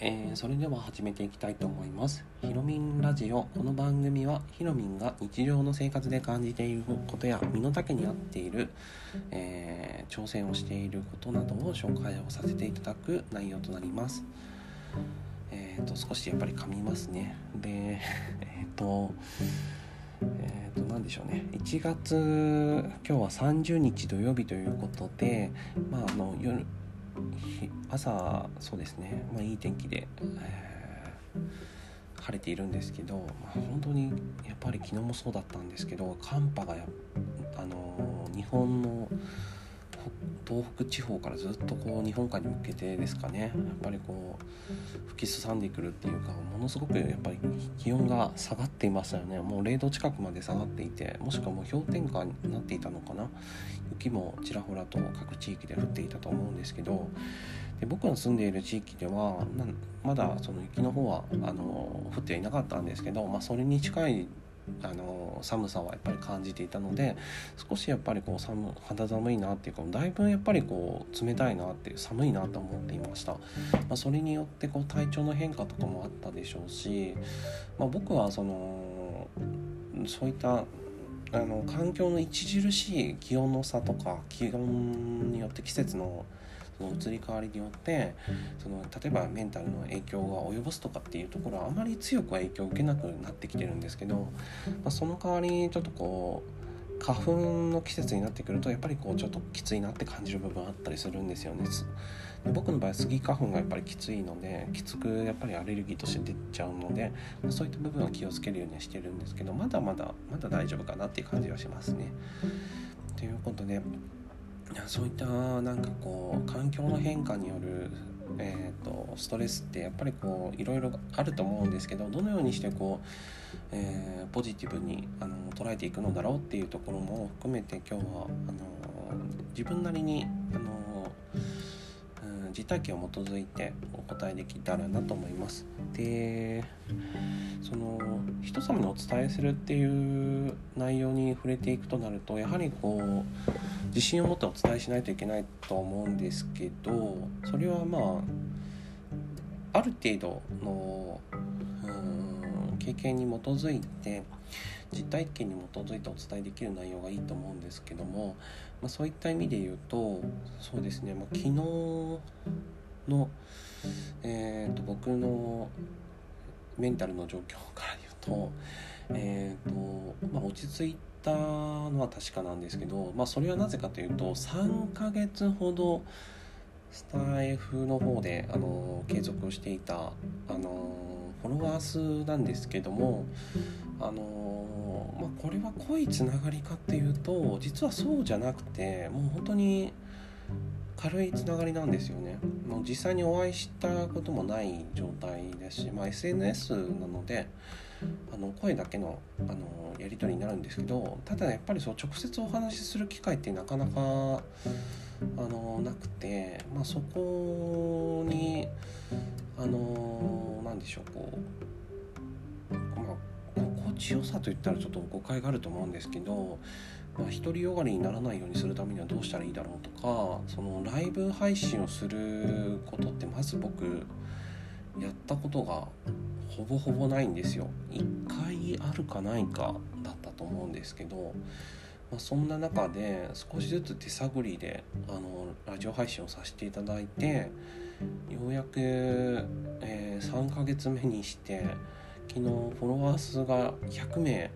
えー、それでは始めていきたいと思います。ひろみんラジオ。この番組はひろみんが日常の生活で感じていることや身の丈に合っている、えー挑戦をしていることなどを紹介をさせていただく内容となります。えっ、と少しやっぱり噛みますね。で、えっ、と。えー、と何でしょうね1月今日は30日土曜日ということで、まあ、あの夜朝そうですね、まあ、いい天気で、えー晴れているんですけど、まあ、本当にやっぱり昨日もそうだったんですけど寒波があの日本の東北地方からずっとこう日本海に向けてですかね。やっぱりこう吹きすさんでくるっていうかものすごくやっぱり気温が下がっていましたよね。もう0度近くまで下がっていてもしくはもう氷点下になっていたのかな。雪もちらほらと各地域で降っていたと思うんですけど。で僕の住んでいる地域ではまだその雪の方はあの降っていなかったんですけど、まあ、それに近いあの寒さはやっぱり感じていたので少しやっぱりこう寒肌寒いなっていうかだいぶやっぱりこう冷たいなっていう寒いなと思っていました、まあ、それによってこう体調の変化とかもあったでしょうし、まあ、僕はそのそういったあの環境の著しい気温の差とか気温によって季節のその移り変わりによってその例えばメンタルの影響が及ぼすとかっていうところはあまり強くは影響を受けなくなってきてるんですけど、まあ、その代わりにちょっとこう花粉の季節になってくるとやっぱりこうちょっときついなって感じる部分あったりするんですよね。僕の場合スギ花粉がやっぱりきついのできつくやっぱりアレルギーとして出ちゃうので、まあ、そういった部分は気をつけるようにはしてるんですけどまだまだまだ大丈夫かなっていう感じはしますね。ということでそういったなんかこう環境の変化による、えー、とストレスってやっぱりこういろいろあると思うんですけどどのようにしてこう、えーポジティブにあの捉えていくのだろうっていうところも含めて今日はあの自分なりにあの、実体験を基づいてお答えできたらなと思います。でその人様にお伝えするっていう内容に触れていくとなるとやはりこう自信を持ってお伝えしないといけないと思うんですけどそれはまあある程度の経験に基づいて実体験に基づいてお伝えできる内容がいいと思うんですけども、まあ、そういった意味で言うとそうですね、まあ、昨日の、えー、と僕のメンタルの状況から言うと,、えーとまあ、落ち着いたのは確かなんですけど、まあ、それはなぜかというと3ヶ月ほどスタイフの方であの継続していたあのフォロワー数なんですけどもあの、まあ、これは濃いつながりかっていうと実はそうじゃなくてもう本当に軽いつながりなんですよね。もう実際にお会いしたこともない状態ですし、まあ、SNS なのであの声だけのあのやり取りになるんですけどただやっぱりそう直接お話しする機会ってなかなかあのなくて、まあ、そこにあのなんでしょうこう、あ、心地よさといったらちょっと誤解があると思うんですけど、まあ、独りよがりにならないようにするためにはどうしたらいいだろうとかそのライブ配信をすることってまず僕やったことがほぼほぼないんですよ。1回あるかないかだったと思うんですけど、まあ、そんな中で少しずつ手探りであのラジオ配信をさせていただいてようやく、えー3ヶ月目にして昨日フォロワー数が100名、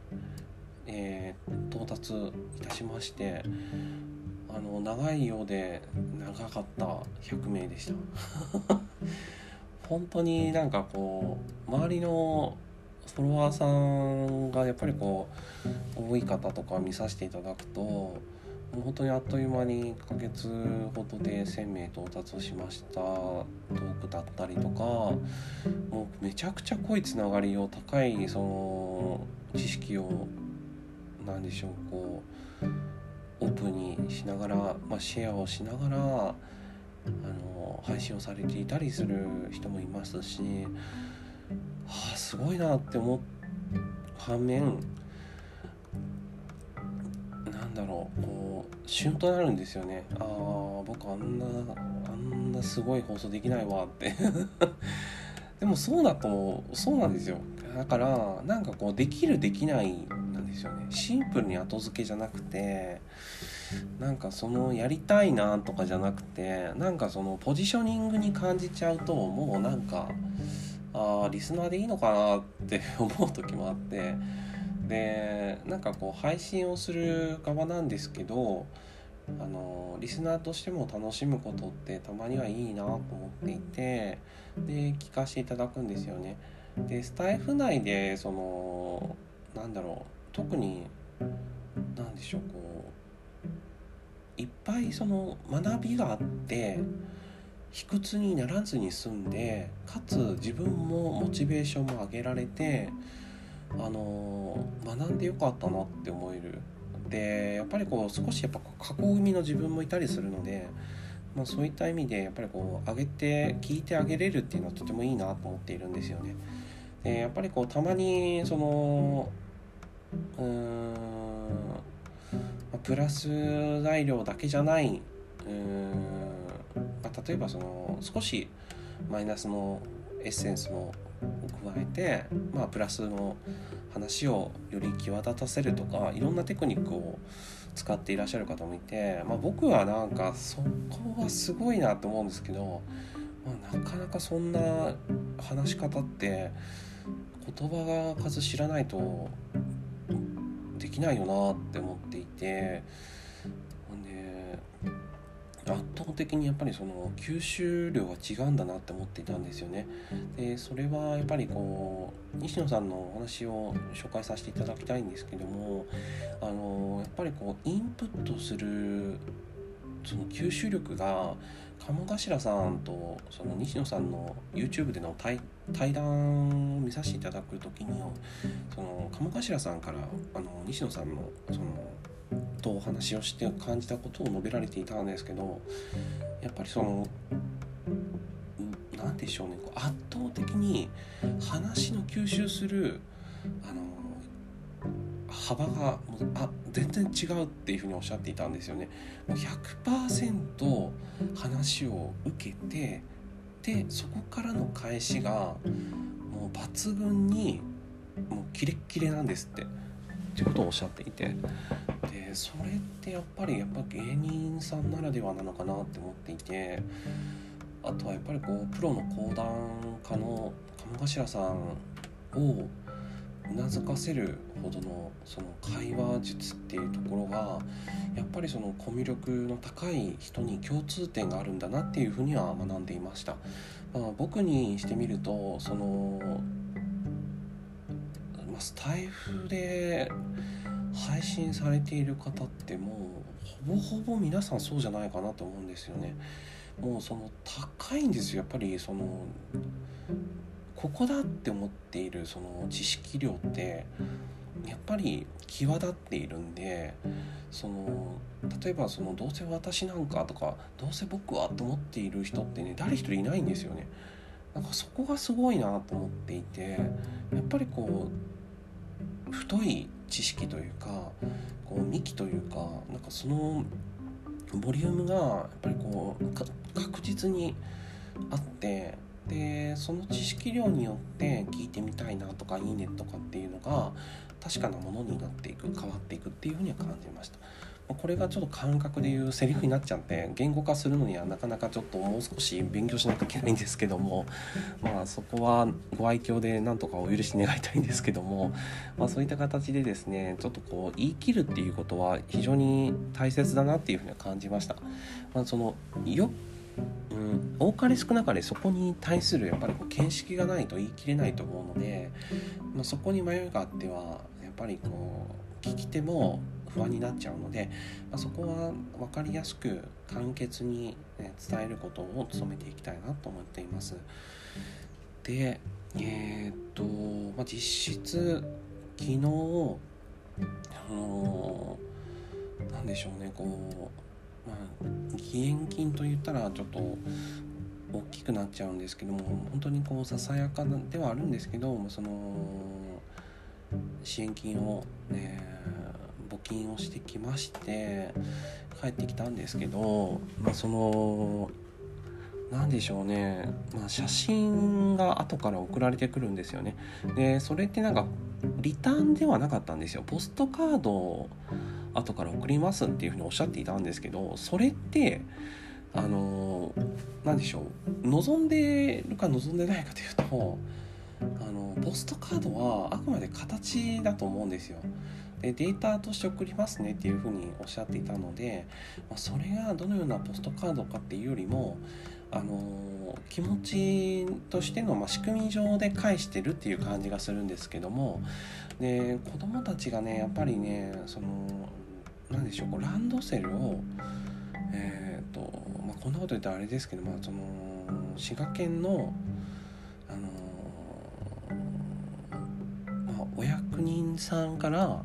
えー到達いたしましてあの長いようで長かった100名でした。本当になんかこう周りのフォロワーさんがやっぱりこう多い方とか見させていただくと本当にあっという間に1ヶ月ほどで1,000名到達しました。トークだったりとかもうめちゃくちゃ濃いつながりを高いその知識を何でしょうこうオープンにしながら、まあ、シェアをしながらあの配信をされていたりする人もいますし、はあ、すごいなって思う反面なんだろうこう旬となるんですよね。ああ僕あんなあんなすごい放送できないわって。でもそうだとそうなんですよ。だからなんかこうできるできないなんですよね。シンプルに後付けじゃなくてなんかそのやりたいなとかじゃなくてなんかそのポジショニングに感じちゃうともうなんかああリスナーでいいのかなって思う時もあってでなんかこう配信をする側なんですけどあのリスナーとしても楽しむことってたまにはいいなと思っていてで聞かせていただくんですよね。でスタイフ内でそのなんだろう特に何でしょうこういっぱいその学びがあって卑屈にならずに済んでかつ自分もモチベーションも上げられてあの学んでよかったなって思えるでやっぱりこう少しやっぱ過去組の自分もいたりするので、まあ、そういった意味でやっぱりこう上げて聞いてあげれるっていうのはとてもいいなと思っているんですよね。でやっぱりこうたまにそのうーんプラス材料だけじゃないうーん、まあ、例えばその少しマイナスのエッセンスも加えて、まあ、プラスの話をより際立たせるとかいろんなテクニックを使っていらっしゃる方もいて、まあ、僕はなんかそこはすごいなと思うんですけど、まあ、なかなかそんな話し方って言葉が数知らないとできないよなって思っていて圧倒的にやっぱりその吸収量が違うんだなって思っていたんですよね。でそれはやっぱりこう西野さんのお話を紹介させていただきたいんですけどもあのやっぱりこうインプットするその吸収力が鴨頭さんとその西野さんの YouTube での対対談を見させていただく時にその鴨頭さんからあの西野さんのそのとお話をして感じたことを述べられていたんですけどやっぱりその何でしょうね圧倒的に話の吸収するあの幅がもうあ全然違うっていうふうにおっしゃっていたんですよね。もう100%話を受けてでそこからの返しがもう抜群にもうキレッキレなんですってってことをおっしゃっていてでそれってやっぱりやっぱ芸人さんならではなのかなって思っていてあとはやっぱりこうプロの講談家の鴨頭さんをうなずかせるほどのその会話術っていうところがやっぱりそのコミュ力の高い人に共通点があるんだなっていうふうには学んでいました。まあ、僕にしてみるとその、まあ、スタイフで配信されている方ってもうほぼほぼ皆さんそうじゃないかなと思うんですよね。もうその高いんですよやっぱりそのここだって思っているその知識量ってやっぱり際立っているんでその例えばそのどうせ私なんかとかどうせ僕はと思っている人ってね誰一人いないんですよね。なんかそこがすごいなと思っていてやっぱりこう太い知識というかこう幹というかなんかそのボリュームがやっぱりこう確実にあってでその知識量によって聞いてみたいなとかいいねとかっていうのが確かなものになっていく変わっていくっていうふうには感じました。これがちょっと感覚でいうセリフになっちゃって言語化するのにはなかなかちょっともう少し勉強しなきゃいけないんですけどもまあそこはご愛嬌でなんとかお許し願いたいんですけども、まあ、そういった形でですねちょっとこう言い切るっていうことは非常に大切だなっていうふうには感じました。まあ、そのようん、多かれ少なかれそこに対するやっぱりこう見識がないと言い切れないと思うので、まあ、そこに迷いがあってはやっぱりこう聞き手も不安になっちゃうので、まあ、そこは分かりやすく簡潔に、ね、伝えることを努めていきたいなと思っています。でえー、っと、まあ、実質昨日あのー、でしょうねこうまあ、義援金といったらちょっと大きくなっちゃうんですけども本当にこうささやかではあるんですけどその支援金を、ね、募金をしてきまして帰ってきたんですけど、まあ、その何でしょうね、まあ、写真が後から送られてくるんですよね。でそれってなんかリターンではなかったんですよ。ポストカードを後から送りますっていうふうにおっしゃっていたんですけどそれってあの何でしょう。望んでるか望んでないかというとあのポストカードはあくまで形だと思うんですよ。でデータとして送りますねっていうふうにおっしゃっていたので、ま、それがどのようなポストカードかっていうよりもあの気持ちとしての、まあ、仕組み上で返してるっていう感じがするんですけどもで子供たちがねやっぱりねその何でしょうこうランドセルをえっ、ー、と、まあ、こんなこと言ったらあれですけど、まあ、その滋賀県のあのまあ、お役人さんから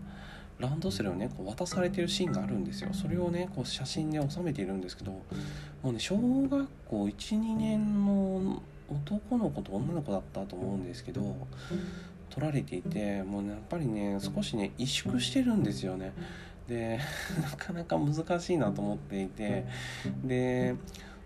ランドセルをねこう渡されてるシーンがあるんですよ。それをねこう写真で収めているんですけどもうね小学校12年の男の子と女の子だったと思うんですけど撮られていてもう、ね、やっぱりね少しね萎縮してるんですよね。で なかなか難しいなと思っていてで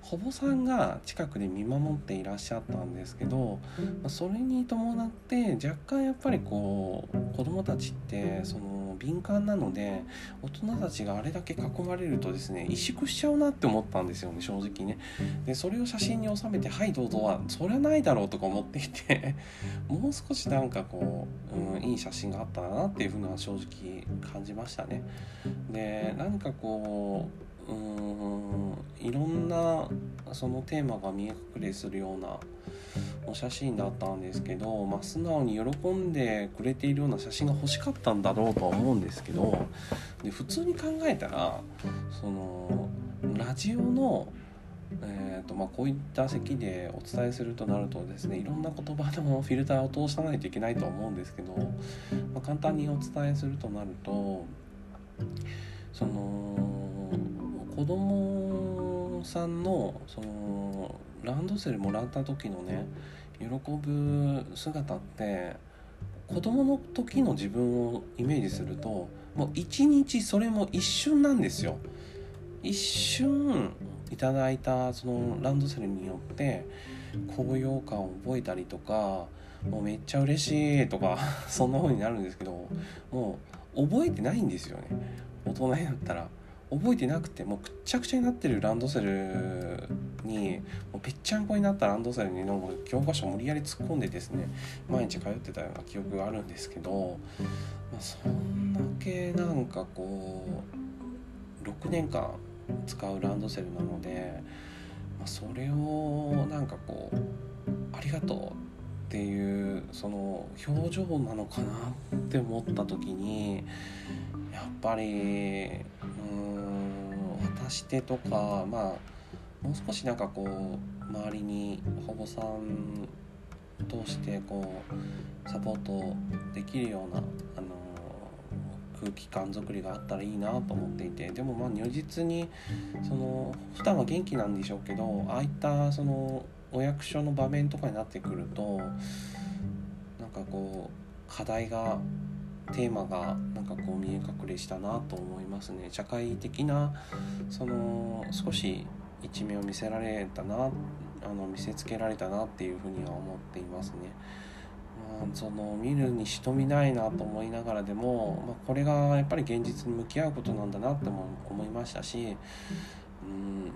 保母さんが近くで見守っていらっしゃったんですけどそれに伴って若干やっぱりこう子供たちってその敏感なので大人たちがあれだけ囲まれるとですね萎縮しちゃうなって思ったんですよね正直ね。でそれを写真に収めて「はいどうぞ」はそれはないだろうとか思っていて もう少しなんかこう、うん、いい写真があったなっていうふうな正直感じましたね。で何かこううんいろんなそのテーマが見え隠れするようなお写真だったんですけど、まあ、素直に喜んでくれているような写真が欲しかったんだろうとは思うんですけどで普通に考えたらそのラジオのえーとまあ、こういった席でお伝えするとなるとですねいろんな言葉のフィルターを通さないといけないと思うんですけど、まあ、簡単にお伝えするとなるとその子供さんのそのランドセルもらった時のね喜ぶ姿って子供の時の自分をイメージするともう一日それも一瞬なんですよ。一瞬いただいたそのランドセルによって高揚感を覚えたりとかもうめっちゃ嬉しいとか そんな風になるんですけどもう覚えてないんですよね。大人になったら。覚えてなくてもうくっちゃくちゃになってるランドセルにもうぺっちゃんこになったランドセルにの教科書無理やり突っ込んでですね毎日通ってたような記憶があるんですけど、まあ、そんだけなんかこう6年間使うランドセルなので、まあ、それをなんかこうありがとうっていうその表情なのかなって思った時にやっぱりうん渡し手とかまあもう少しなんかこう周りに保護さん通してこうサポートできるようなあの空気感づくりがあったらいいなと思っていてでもまあ如実にその普段は元気なんでしょうけどああいったそのお役所の場面とかになってくるとなんかこう課題がテーマがなんかこう見え隠れしたなと思いますね社会的なその少し一面を見せられたなあの見せつけられたなっていうふうには思っていますね。まあ、その見るにしとみないなと思いながらでも、まあ、これがやっぱり現実に向き合うことなんだなっても思いましたし、うん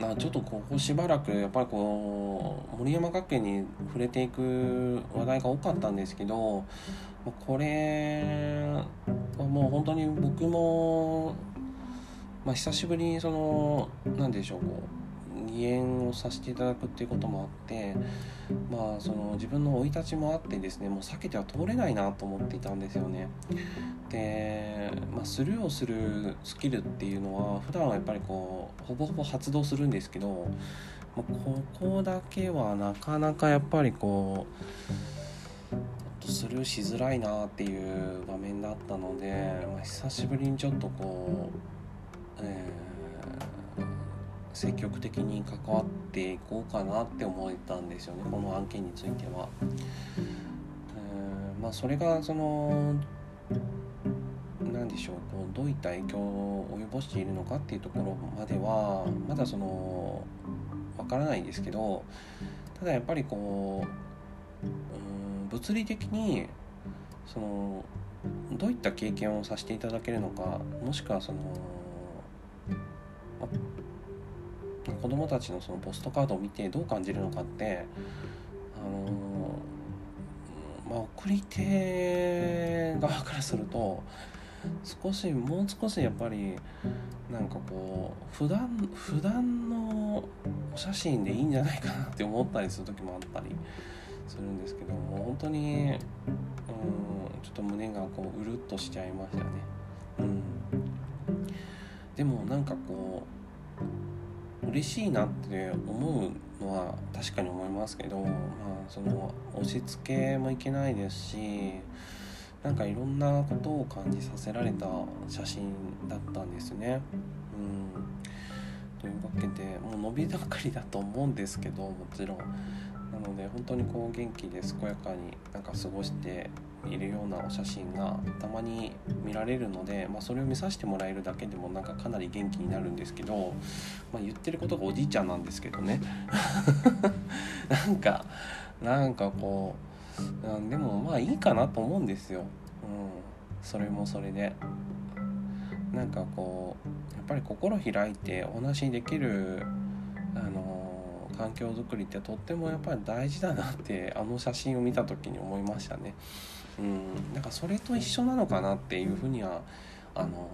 まあ、ちょっとここしばらくやっぱりこう森山学園に触れていく話題が多かったんですけどこれはもう本当に僕も、まあ、久しぶりにその何でしょうこう離縁をさせていただくっていうこともあってまあその自分の生い立ちもあってですねもう避けては通れないなと思っていたんですよね。で、まあ、スルーをするスキルっていうのは普段はやっぱりこうほぼほぼ発動するんですけど、まあ、ここだけはなかなかやっぱりこうとスルーしづらいなっていう場面だったので、まあ、久しぶりにちょっとこう、えー、積極的に関わっていこうかなって思えたんですよねこの案件については。えー、まあ、それがその何でしょうこうどういった影響を及ぼしているのかっていうところまではまだそのわからないんですけどただやっぱりこううん物理的にそのどういった経験をさせていただけるのかもしくはその子供たちのそのポストカードを見てどう感じるのかってあのま送り手側からすると少しもう少しやっぱりなんかこう普段普段のお写真でいいんじゃないかなって思ったりする時もあったり。するんですけども本当にうんちょっと胸がこううるっとしちゃいましたね。うん、でもなんかこう嬉しいなって思うのは確かに思いますけど、まあ、その押し付けもいけないですしなんかいろんなことを感じさせられた写真だったんですね。うん、というわけでもう伸び盛りだと思うんですけどもちろん。ので本当にこう元気で健やかになんか過ごしているようなお写真がたまに見られるので、まあ、それを見させてもらえるだけでもなんかかなり元気になるんですけど、まあ、言ってることがおじいちゃんなんですけどね なんかなんかこうでもまあいいかなと思うんですよ、うん、それもそれで。なんかこうやっぱり心開いてお話しできるあの環境づくりってとってもやっぱり大事だなってあの写真を見た時に思いましたね。うん、なんかそれと一緒なのかなっていうふうにはあの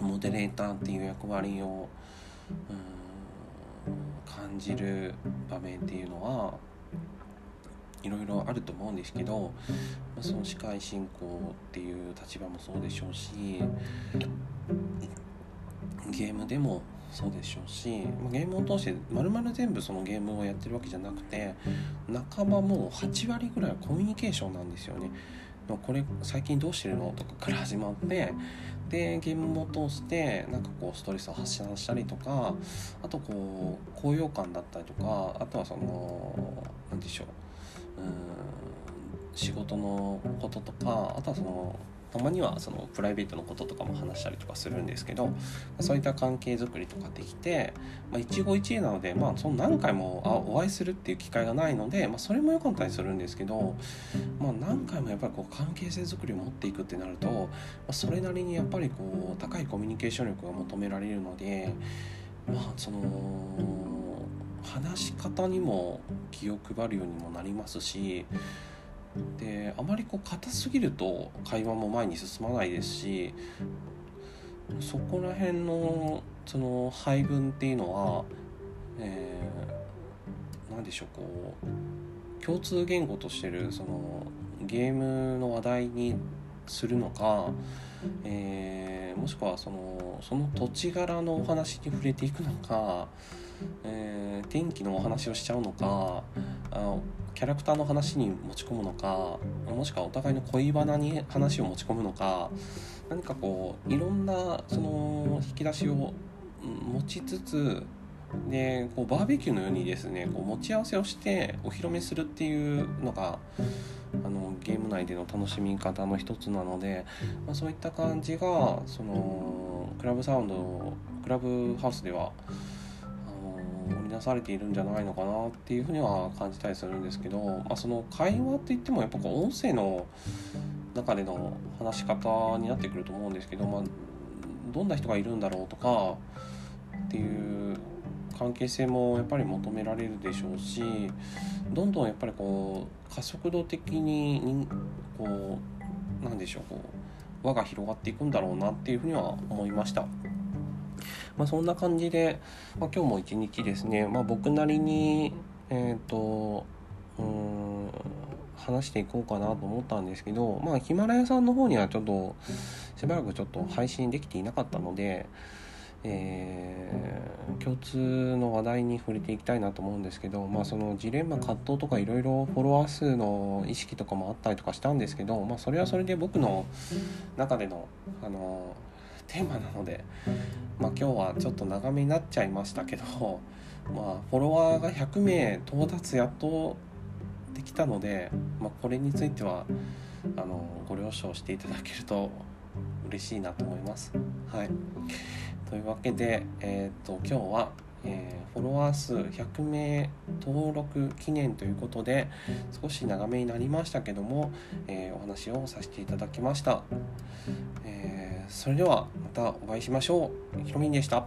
モデレーターっていう役割を、うん、感じる場面っていうのはいろいろあると思うんですけど、まあ、その司会進行っていう立場もそうでしょうしゲームでもそうでしょうし、まゲームを通してまるまる全部そのゲームをやってるわけじゃなくて仲間も8割ぐらいはコミュニケーションなんですよね。これ最近どうしてるのとかから始まってでゲームを通してなんかこうストレスを発散したりとかあとこう高揚感だったりとかあとはその何でしょううん仕事のこととかあとはそのたまにはそのプライベートのこととかも話したりとかするんですけどそういった関係づくりとかできて、まあ、一期一会なので、まあ、その何回もあお会いするっていう機会がないので、まあ、それも良かったりするんですけど、まあ、何回もやっぱりこう関係性づくりを持っていくってなると、まあ、それなりにやっぱりこう高いコミュニケーション力が求められるのでまあその話し方にも気を配るようにもなりますしであまりこう硬すぎると会話も前に進まないですしそこら辺のその配分っていうのは、えー、何でしょうこう共通言語としてるそのゲームの話題にするのか、えー、もしくはそのその土地柄のお話に触れていくのか、えー、天気のお話をしちゃうのかあキャラクターの話に持ち込むのかもしくはお互いの恋バナに話を持ち込むのか何かこういろんなその引き出しを持ちつつでこうバーベキューのようにですねこう持ち合わせをしてお披露目するっていうのがあのゲーム内での楽しみ方の一つなので、まあ、そういった感じがそのクラブサウンドクラブハウスではなされているんじゃないのかなっていうふうには感じたりするんですけど、まあ、その会話って言ってもやっぱこう音声の中での話し方になってくると思うんですけど、まあ、どんな人がいるんだろうとかっていう関係性もやっぱり求められるでしょうしどんどんやっぱりこう加速度的にこうなんでしょうこう輪が広がっていくんだろうなっていうふうには思いました。まあ、そんな感じで、まあ、今日も一日ですね、まあ、僕なりに、えっ、ー、とうん話していこうかなと思ったんですけど、まあ、ヒマラヤさんの方にはちょっとしばらくちょっと配信できていなかったので、えー、共通の話題に触れていきたいなと思うんですけど、まあ、そのジレンマ葛藤とかいろいろフォロワー数の意識とかもあったりとかしたんですけど、まあ、それはそれで僕の中でのあのテーマなので、まあ、今日はちょっと長めになっちゃいましたけど、まあ、フォロワーが100名到達やっとできたので、まあ、これについてはあのご了承していただけると嬉しいなと思います。はい、というわけで、えー、っと今日は、えー、フォロワー数100名登録記念ということで少し長めになりましたけども、えー、お話をさせていただきました。えーそれではまたお会いしましょう。ひろみんでした。